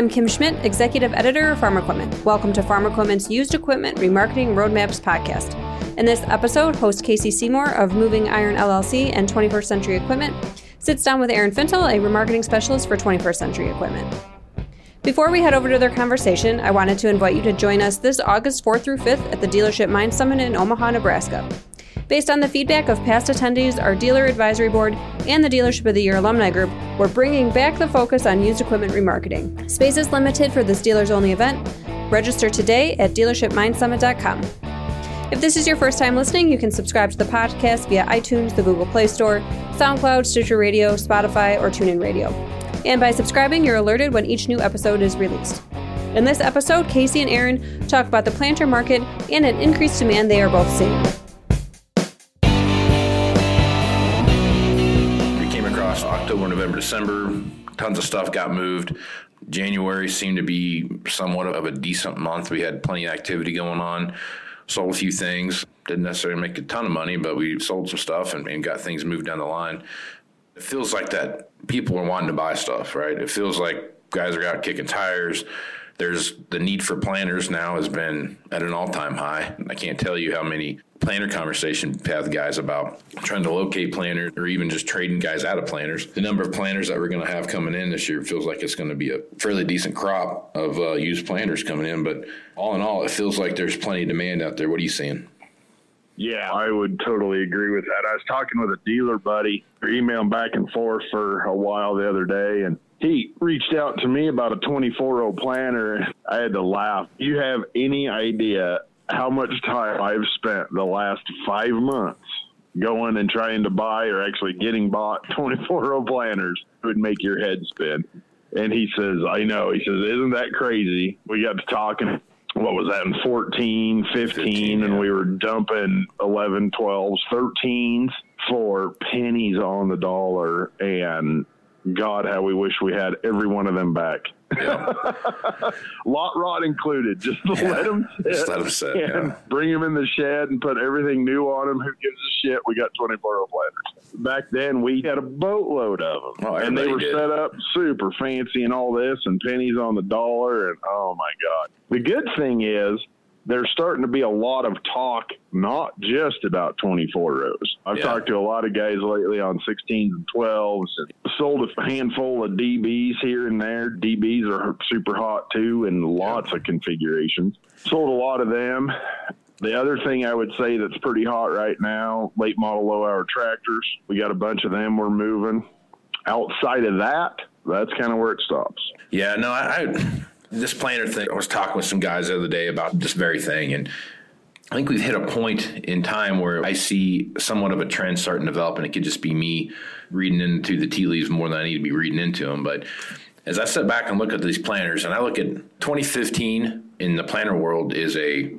I'm Kim Schmidt, Executive Editor of Farm Equipment. Welcome to Farm Equipment's Used Equipment Remarketing Roadmaps podcast. In this episode, host Casey Seymour of Moving Iron LLC and 21st Century Equipment sits down with Aaron Fintel, a remarketing specialist for 21st Century Equipment. Before we head over to their conversation, I wanted to invite you to join us this August 4th through 5th at the Dealership Mind Summit in Omaha, Nebraska. Based on the feedback of past attendees, our dealer advisory board, and the Dealership of the Year alumni group, we're bringing back the focus on used equipment remarketing. Space is limited for this dealers only event. Register today at dealershipmindsummit.com. If this is your first time listening, you can subscribe to the podcast via iTunes, the Google Play Store, SoundCloud, Stitcher Radio, Spotify, or TuneIn Radio. And by subscribing, you're alerted when each new episode is released. In this episode, Casey and Aaron talk about the planter market and an increased demand they are both seeing. November, December, tons of stuff got moved. January seemed to be somewhat of a decent month. We had plenty of activity going on. Sold a few things. Didn't necessarily make a ton of money, but we sold some stuff and, and got things moved down the line. It feels like that people are wanting to buy stuff, right? It feels like guys are out kicking tires. There's the need for planters now has been at an all time high. I can't tell you how many planter conversation with guys about trying to locate planters or even just trading guys out of planters. The number of planters that we're going to have coming in this year feels like it's going to be a fairly decent crop of uh, used planters coming in. But all in all, it feels like there's plenty of demand out there. What are you seeing? Yeah, I would totally agree with that. I was talking with a dealer buddy, emailing back and forth for a while the other day, and he reached out to me about a 24 row planter. I had to laugh. You have any idea how much time I've spent the last five months going and trying to buy or actually getting bought 24 row planters would make your head spin. And he says, I know. He says, Isn't that crazy? We got to talking. What was that in 14, 15, 15 and yeah. we were dumping 11, 12s, 13s for pennies on the dollar. And God, how we wish we had every one of them back. Yeah. Lot rod included. Just yeah. let them sit. Just let them sit. And yeah. bring them in the shed and put everything new on them. Who gives a shit? We got 24 row planters. Back then, we had a boatload of them. Oh, and they were did. set up super fancy and all this and pennies on the dollar. And oh my God. The good thing is, there's starting to be a lot of talk, not just about 24 rows. I've yeah. talked to a lot of guys lately on 16s and 12s and sold a handful of DBs here and there. DBs are super hot too in lots yeah. of configurations. Sold a lot of them. The other thing I would say that's pretty hot right now, late model low hour tractors. We got a bunch of them we're moving. Outside of that, that's kind of where it stops. Yeah, no, I, I this planter thing, I was talking with some guys the other day about this very thing, and I think we've hit a point in time where I see somewhat of a trend starting to develop, and it could just be me reading into the tea leaves more than I need to be reading into them. But as I sit back and look at these planters, and I look at 2015 in the planter world is a,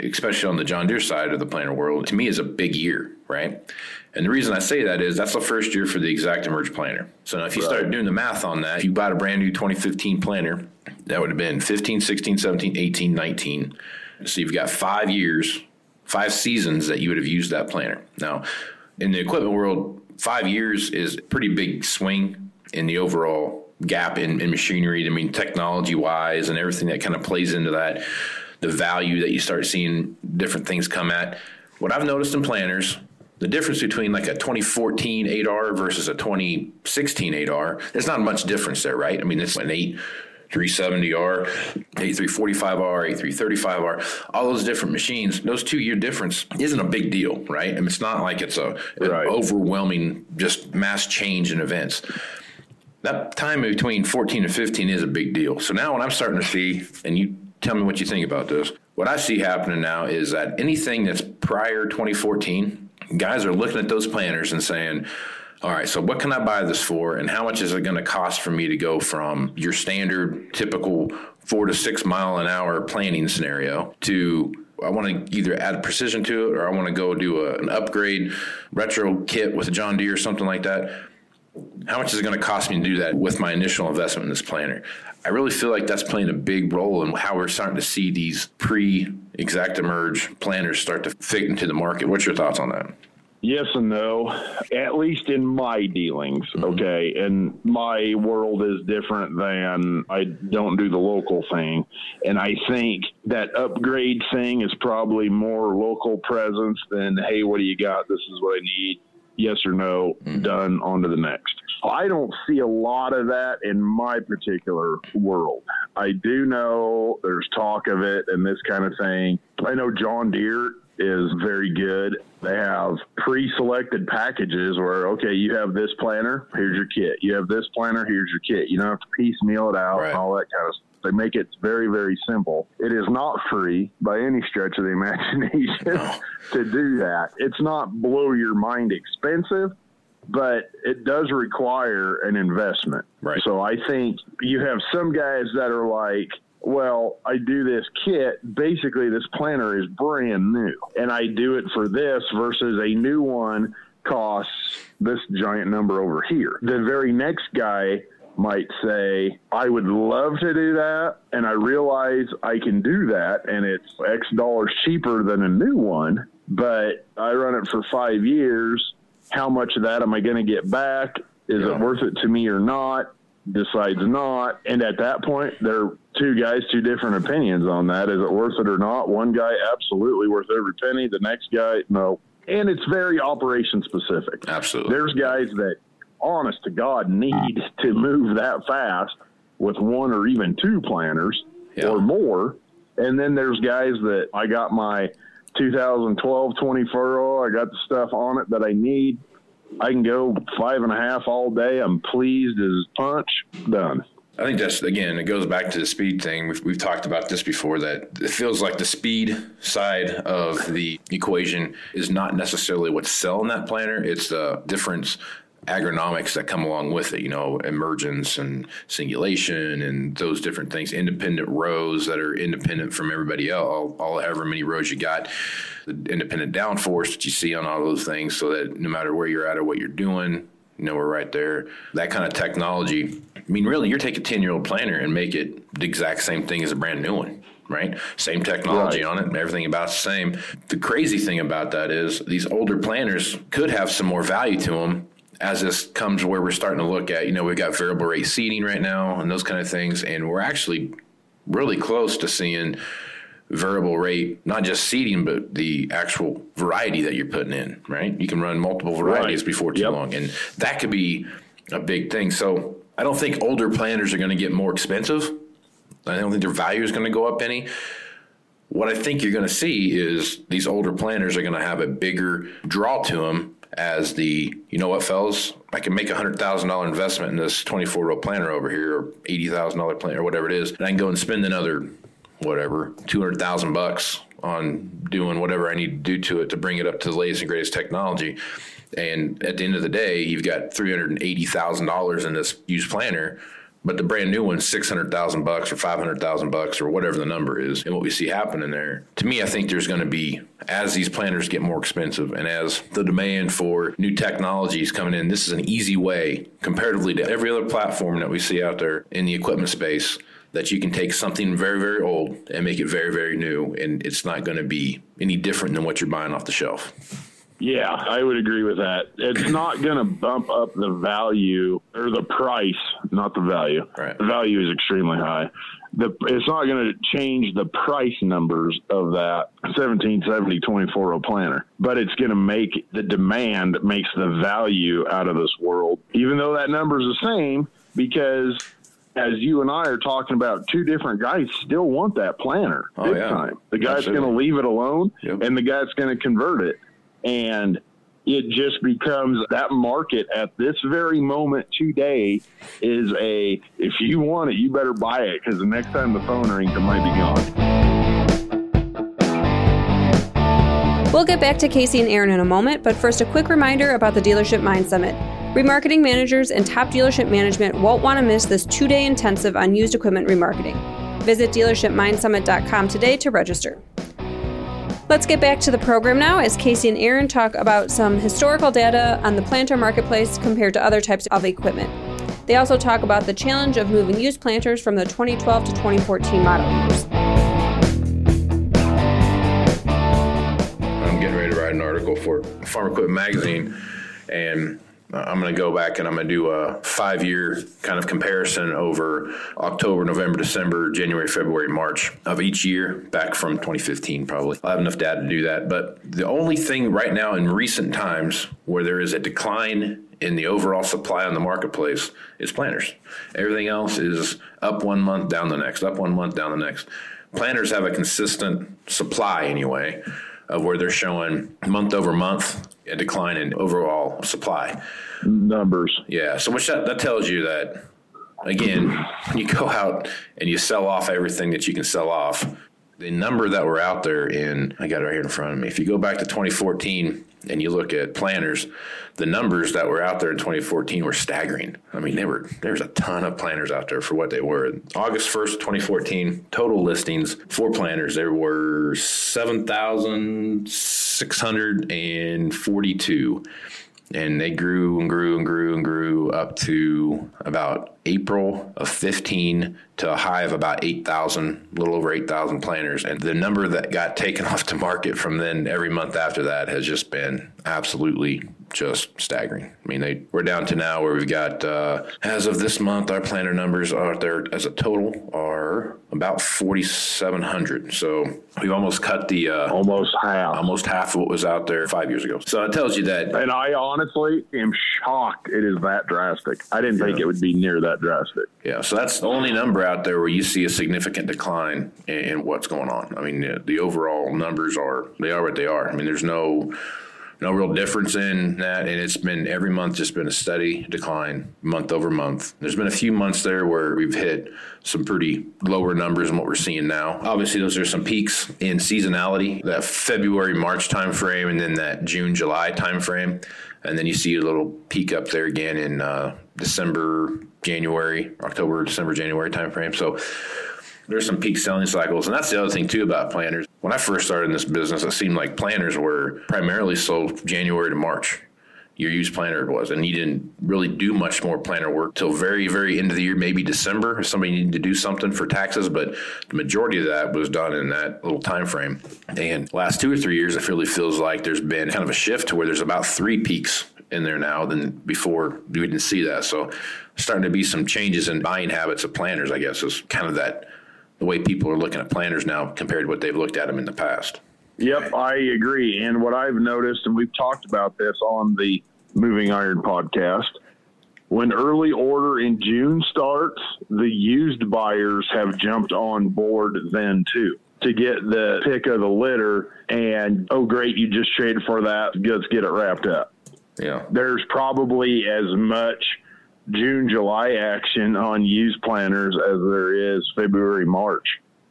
especially on the John Deere side of the planter world, to me is a big year, right? And the reason I say that is that's the first year for the ExactEmerge planter. So now if you right. start doing the math on that, if you bought a brand new 2015 planter, that would have been 15, 16, 17, 18, 19. So you've got five years, five seasons that you would have used that planter. Now, in the equipment world, five years is a pretty big swing in the overall gap in, in machinery. I mean, technology wise and everything that kind of plays into that, the value that you start seeing different things come at. What I've noticed in planters the difference between like a 2014 8R versus a 2016 8R, there's not much difference there, right? I mean, it's an 8 370R, 8345R, 8335R, all those different machines, those two year difference isn't a big deal, right? I mean, it's not like it's a right. overwhelming just mass change in events. That time between 14 and 15 is a big deal. So now what I'm starting to see, and you tell me what you think about this, what I see happening now is that anything that's prior 2014, guys are looking at those planners and saying, all right, so what can I buy this for, and how much is it going to cost for me to go from your standard, typical four to six mile an hour planting scenario to I want to either add precision to it or I want to go do a, an upgrade retro kit with a John Deere or something like that. How much is it going to cost me to do that with my initial investment in this planter? I really feel like that's playing a big role in how we're starting to see these pre ExactEmerge planters start to fit into the market. What's your thoughts on that? Yes and no, at least in my dealings. Mm-hmm. Okay. And my world is different than I don't do the local thing. And I think that upgrade thing is probably more local presence than, hey, what do you got? This is what I need. Yes or no, mm-hmm. done, on to the next. I don't see a lot of that in my particular world. I do know there's talk of it and this kind of thing. I know John Deere is very good. They have pre-selected packages where okay, you have this planter, here's your kit. You have this planter, here's your kit. You don't have to piecemeal it out right. and all that kind of stuff. They make it very, very simple. It is not free by any stretch of the imagination no. to do that. It's not blow your mind expensive, but it does require an investment. Right. So I think you have some guys that are like, well, I do this kit. Basically, this planter is brand new, and I do it for this versus a new one costs this giant number over here. The very next guy might say, I would love to do that, and I realize I can do that, and it's X dollars cheaper than a new one, but I run it for five years. How much of that am I going to get back? Is yeah. it worth it to me or not? Decides not. And at that point, there are two guys, two different opinions on that. Is it worth it or not? One guy, absolutely worth every penny. The next guy, no. And it's very operation specific. Absolutely. There's guys that, honest to God, need to move that fast with one or even two planters yeah. or more. And then there's guys that I got my 2012 20 furrow, oh, I got the stuff on it that I need. I can go five and a half all day. I'm pleased as punch. Done. I think that's again, it goes back to the speed thing. We've, we've talked about this before that it feels like the speed side of the equation is not necessarily what's selling that planter. It's the difference agronomics that come along with it, you know, emergence and singulation and those different things, independent rows that are independent from everybody else, all, all however many rows you got, the independent downforce that you see on all those things, so that no matter where you're at or what you're doing, you know, we're right there. That kind of technology. I mean, really, you're taking a 10 year old planter and make it the exact same thing as a brand new one, right? Same technology right. on it, everything about the same. The crazy thing about that is these older planters could have some more value to them as this comes where we're starting to look at, you know, we've got variable rate seeding right now and those kind of things. And we're actually really close to seeing variable rate, not just seeding, but the actual variety that you're putting in, right? You can run multiple varieties right. before too yep. long. And that could be a big thing. So I don't think older planters are going to get more expensive. I don't think their value is going to go up any. What I think you're going to see is these older planters are going to have a bigger draw to them as the, you know what, fellas, I can make a hundred thousand dollar investment in this 24 row planter over here, or eighty thousand dollar planter, or whatever it is, and I can go and spend another whatever, 200,000 bucks on doing whatever I need to do to it to bring it up to the latest and greatest technology. And at the end of the day, you've got $380,000 in this used planter, but the brand new one's 600,000 bucks or 500,000 bucks or whatever the number is. And what we see happening there, to me, I think there's going to be, as these planters get more expensive and as the demand for new technologies coming in, this is an easy way comparatively to every other platform that we see out there in the equipment space that you can take something very, very old and make it very, very new, and it's not going to be any different than what you're buying off the shelf. Yeah, I would agree with that. It's not going to bump up the value or the price, not the value. Right. The value is extremely high. The, it's not going to change the price numbers of that 1770 24 row planter, but it's going to make the demand makes the value out of this world, even though that number is the same because as you and I are talking about, two different guys still want that planter oh, big yeah. time. The guy's going to leave it alone, yep. and the guy's going to convert it, and it just becomes that market at this very moment today is a if you want it, you better buy it because the next time the phone rings, it might be gone. We'll get back to Casey and Aaron in a moment, but first, a quick reminder about the Dealership Mind Summit. Remarketing managers and top dealership management won't want to miss this two day intensive on used equipment remarketing. Visit dealershipmindsummit.com today to register. Let's get back to the program now as Casey and Aaron talk about some historical data on the planter marketplace compared to other types of equipment. They also talk about the challenge of moving used planters from the 2012 to 2014 model years. I'm getting ready to write an article for Farm Equipment Magazine, and Uh, I'm going to go back and I'm going to do a five year kind of comparison over October, November, December, January, February, March of each year back from 2015, probably. I'll have enough data to do that. But the only thing right now in recent times where there is a decline in the overall supply on the marketplace is planters. Everything else is up one month, down the next, up one month, down the next. Planters have a consistent supply anyway of where they're showing month over month a decline in overall supply numbers. Yeah, so which that, that tells you that again, you go out and you sell off everything that you can sell off. The number that were out there in I got it right here in front of me. If you go back to 2014 and you look at planners, the numbers that were out there in 2014 were staggering. I mean, they were a ton of planners out there for what they were. August 1st, 2014, total listings for planners there were 7,642 and they grew and grew and grew and grew up to about April of 15 to a high of about 8,000, a little over 8,000 planters. And the number that got taken off to market from then every month after that has just been absolutely just staggering. I mean, they we're down to now where we've got uh, as of this month, our planter numbers are there as a total are about 4,700. So we've almost cut the uh, almost half, almost half of what was out there five years ago. So it tells you that. And I honestly am shocked it is that drastic. I didn't yeah. think it would be near that drastic. Yeah. So that's the only number out there where you see a significant decline in, in what's going on. I mean, the, the overall numbers are they are what they are. I mean, there's no no real difference in that, and it's been every month just been a steady decline month over month. There's been a few months there where we've hit some pretty lower numbers than what we're seeing now. Obviously, those are some peaks in seasonality, that February March timeframe, and then that June July timeframe, and then you see a little peak up there again in uh, December, January, October, December, January timeframe. So there's some peak selling cycles. And that's the other thing, too, about planners. When I first started in this business, it seemed like planners were primarily sold January to March. Your used planter was, and you didn't really do much more planter work till very, very end of the year, maybe December, if somebody needed to do something for taxes. But the majority of that was done in that little time frame. And last two or three years, it really feels like there's been kind of a shift to where there's about three peaks in there now than before we didn't see that. So starting to be some changes in buying habits of planters, I guess, is kind of that the way people are looking at planters now compared to what they've looked at them in the past. Yep, I agree. And what I've noticed, and we've talked about this on the Moving Iron podcast, when early order in June starts, the used buyers have jumped on board then too to get the pick of the litter. And oh, great, you just traded for that. Let's get it wrapped up. Yeah. There's probably as much June, July action on used planters as there is February, March.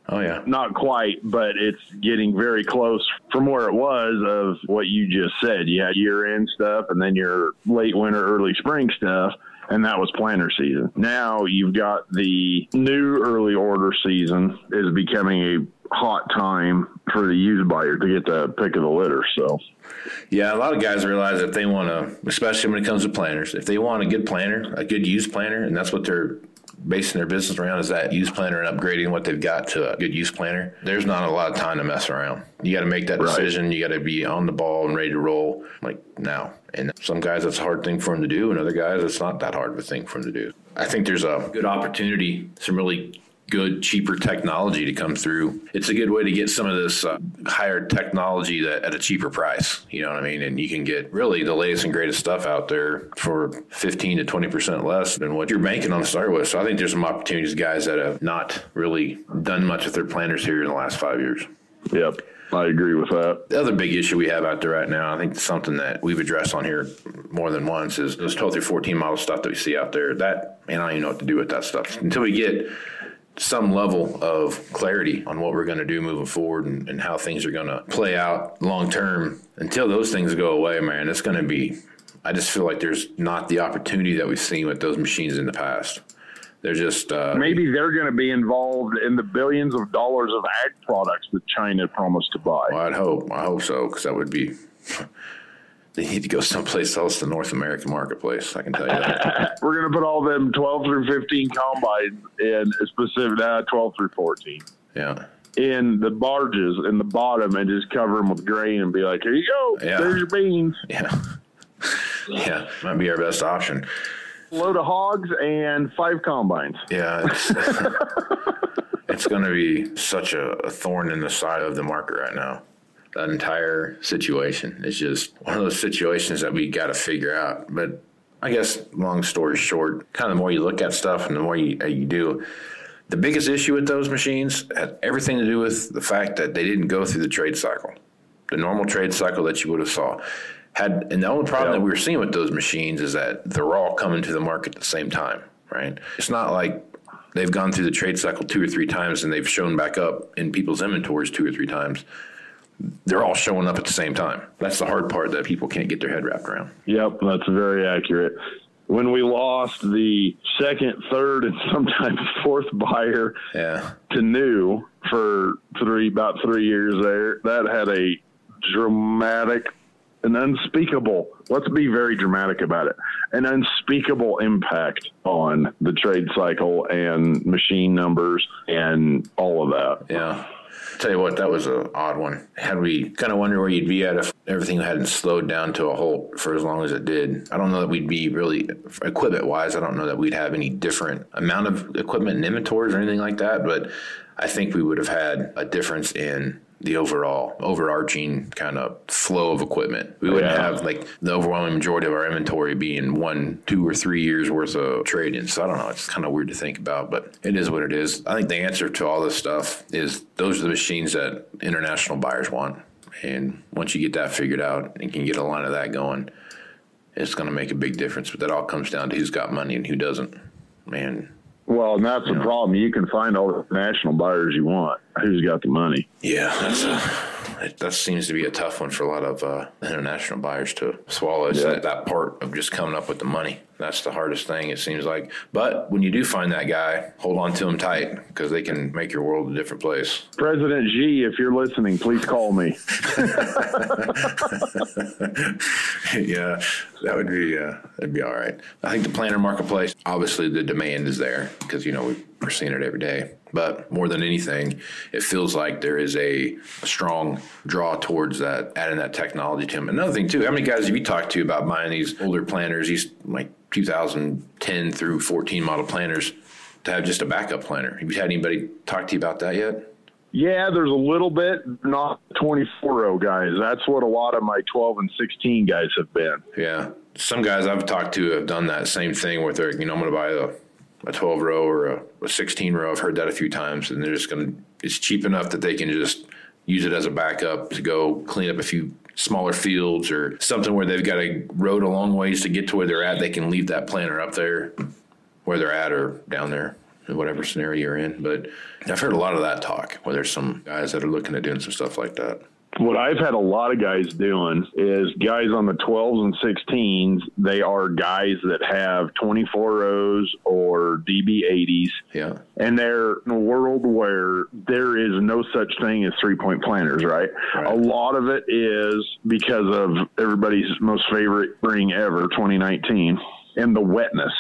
Oh yeah. Not quite, but it's getting very close from where it was of what you just said. You had year end stuff and then your late winter, early spring stuff. And that was planter season. Now you've got the new early order season is becoming a hot time for the used buyer to get the pick of the litter. So, yeah, a lot of guys realize if they want to, especially when it comes to planters, if they want a good planter, a good used planter, and that's what they're basing their business around is that use planner and upgrading what they've got to a good use planner. There's not a lot of time to mess around. You got to make that decision. Right. You got to be on the ball and ready to roll like now. And some guys, that's a hard thing for them to do, and other guys, it's not that hard of a thing for them to do. I think there's a good opportunity, some really good, cheaper technology to come through. It's a good way to get some of this uh, higher technology that, at a cheaper price. You know what I mean? And you can get really the latest and greatest stuff out there for 15 to 20% less than what you're banking on to start with. So I think there's some opportunities, guys that have not really done much with their planters here in the last five years. Yep. I agree with that. The other big issue we have out there right now, I think something that we've addressed on here more than once is those 12 through 14 model stuff that we see out there. That, man, I don't even know what to do with that stuff. Until we get some level of clarity on what we're going to do moving forward and, and how things are going to play out long term. Until those things go away, man, it's going to be. I just feel like there's not the opportunity that we've seen with those machines in the past. They're just uh, maybe they're going to be involved in the billions of dollars of ag products that China promised to buy. Well, I'd hope. I hope so because that would be they need to go someplace else, the North American marketplace. I can tell you that. We're going to put all them 12 through 15 combines in a specific, uh, 12 through 14. Yeah. in the barges in the bottom and just cover them with grain and be like, here you go, Yeah. there's your beans. Yeah. Yeah, might be our best option. Load of hogs and five combines. Yeah, it's, it's going to be such a, a thorn in the side of the market right now. That entire situation is just one of those situations that we got to figure out. But I guess, long story short, kind of the more you look at stuff and the more you, uh, you do, the biggest issue with those machines had everything to do with the fact that they didn't go through the trade cycle, the normal trade cycle that you would have saw. Had and the only problem Yeah. that we were seeing with those machines is that they're all coming to the market at the same time, right? It's not like they've gone through the trade cycle two or three times and they've shown back up in people's inventories two or three times. They're all showing up at the same time. That's the hard part that people can't get their head wrapped around. Yep, that's very accurate. When we lost the second, third, and sometimes fourth buyer Yeah. to new for three about three years there, that had a dramatic an unspeakable let's be very dramatic about it an unspeakable impact on the trade cycle and machine numbers and all of that Yeah. Tell you what, that was an odd one. Had we kind of wonder where you'd be at if everything hadn't slowed down to a halt for as long as it did. I don't know that we'd be really equipment wise. I don't know that we'd have any different amount of equipment and inventories or anything like that. But I think we would have had a difference in the overall overarching kind of flow of equipment. We wouldn't Yeah. have like the overwhelming majority of our inventory being one, two, or three years worth of trade-ins. So I don't know. It's kind of weird to think about, but it is what it is. I think the answer to all this stuff is those are the machines that international buyers want, and once you get that figured out and can get a line of that going, it's going to make a big difference. But that all comes down to who's got money and who doesn't. Man, well and that's the problem you can find all the national buyers you want who's got the money Yeah, that's a, that seems to be a tough one for a lot of uh, international buyers to swallow. It's Yeah. that, that part of just coming up with the money. That's the hardest thing, it seems like. But when you do find that guy, hold on to him tight because they can make your world a different place. president Xi, if you're listening please call me yeah, that would be uh, that'd be all right. I think the planner marketplace, obviously, the demand is there because you know we're seeing it every day. But more than anything, it feels like there is a, strong draw towards that, adding that technology to them. Another thing too, how many guys have you talked to about buying these older planners, these like 2010 through 14 model planners, to have just a backup planner? Have you had anybody talk to you about that yet? Yeah, there's a little bit, not 24 row guys. That's what a lot of my 12 and 16 guys have been. Yeah. Some guys I've talked to have done that same thing where they're, you know, I'm going to buy a, a 12 row or a, a 16 row. I've heard that a few times, and they're just going to, it's cheap enough that they can just use it as a backup to go clean up a few smaller fields or something where they've got a road a long ways to get to where they're at. They can leave that planter up there where they're at or down there whatever scenario you're in. But I've heard a lot of that talk where there's some guys that are looking at doing some stuff like that. What I've had a lot of guys doing is guys on the 12s and 16s, they are guys that have 24 rows or DB80s. Yeah. And they're in a world where there is no such thing as three point planners, right? Right. A lot of it is because of everybody's most favorite spring ever, 2019, and the wetness.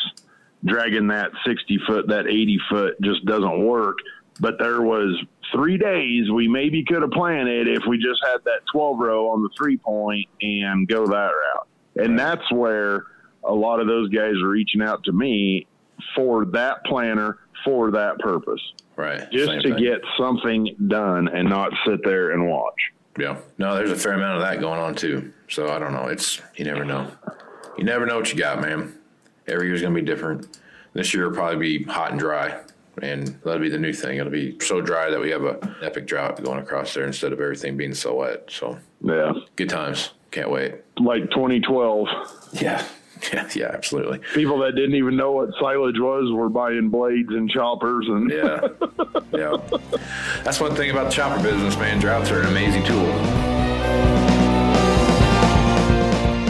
Dragging that 60 foot, that 80 foot just doesn't work. But there was three days we maybe could have planted if we just had that 12 row on the three point and go that route. And that's where a lot of those guys are reaching out to me for that planner for that purpose, Right. just Same to thing. get something done and not sit there and watch. Yeah. No, there's a fair amount of that going on too. So I don't know. It's you never know. You never know what you got, man. Every year's gonna be different. This year will probably be hot and dry. And that'll be the new thing. It'll be so dry that we have a epic drought going across there instead of everything being so wet. So Yeah. good times. Can't wait. Like 2012, Yeah. Yeah, yeah, absolutely. people that didn't even know what silage was were buying blades and choppers and Yeah. yeah. That's one thing about the chopper business, man. Droughts are an amazing tool.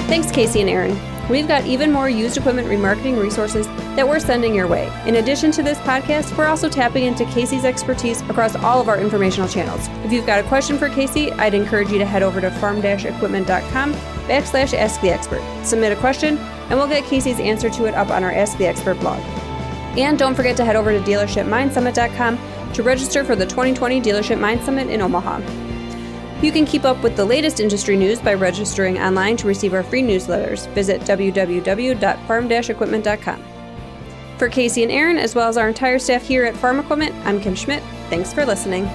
Thanks, Casey and Aaron. We've got even more used equipment remarketing resources that we're sending your way. In addition to this podcast, we're also tapping into Casey's expertise across all of our informational channels. If you've got a question for Casey, I'd encourage you to head over to farm-equipment.com backslash ask the expert. Submit a question, and we'll get Casey's answer to it up on our Ask the Expert blog. And don't forget to head over to dealershipmindsummit.com to register for the 2020 Dealership Mind Summit in Omaha. You can keep up with the latest industry news by registering online to receive our free newsletters. Visit www.farm-equipment.com. For Casey and Aaron, as well as our entire staff here at Farm Equipment, I'm Kim Schmidt. Thanks for listening.